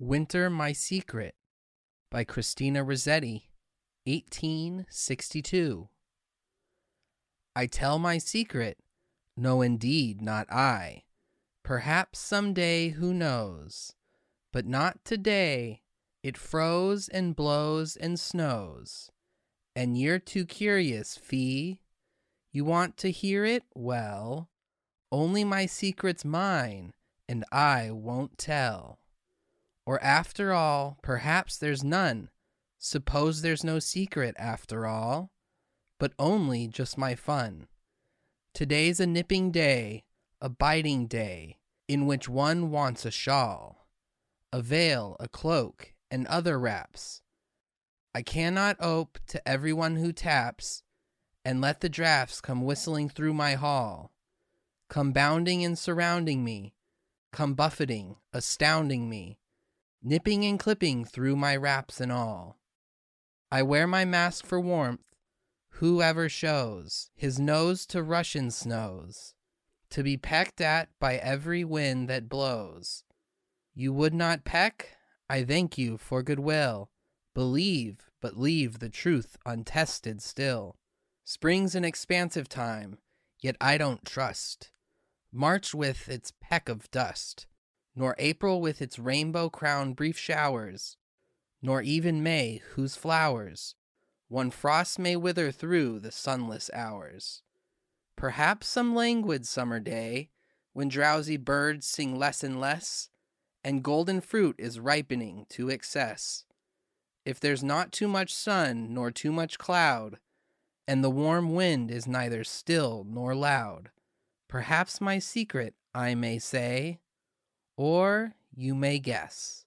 Winter My Secret by Christina Rossetti, 1862. I tell my secret, no, indeed, not I. Perhaps some day, who knows? But not today. It froze and blows and snows. And you're too curious, Fee. You want to hear it? Well, only my secret's mine, and I won't tell. Or after all, perhaps there's none. Suppose there's no secret after all, but only just my fun. Today's a nipping day, a biting day, in which one wants a shawl, a veil, a cloak, and other wraps. I cannot ope to everyone who taps, and let the drafts come whistling through my hall, come bounding and surrounding me, come buffeting, astounding me nipping and clipping through my wraps and all. I wear my mask for warmth. Whoever shows his nose to Russian snows, to be pecked at by every wind that blows. You would not peck? I thank you for goodwill. Believe, but leave the truth untested still. Spring's an expansive time, yet I don't trust. March with its peck of dust nor April with its rainbow crowned brief showers, nor even May, whose flowers one frost may wither through the sunless hours. Perhaps some languid summer day, when drowsy birds sing less and less, and golden fruit is ripening to excess. If there's not too much sun nor too much cloud, and the warm wind is neither still nor loud, perhaps my secret, I may say, or you may guess.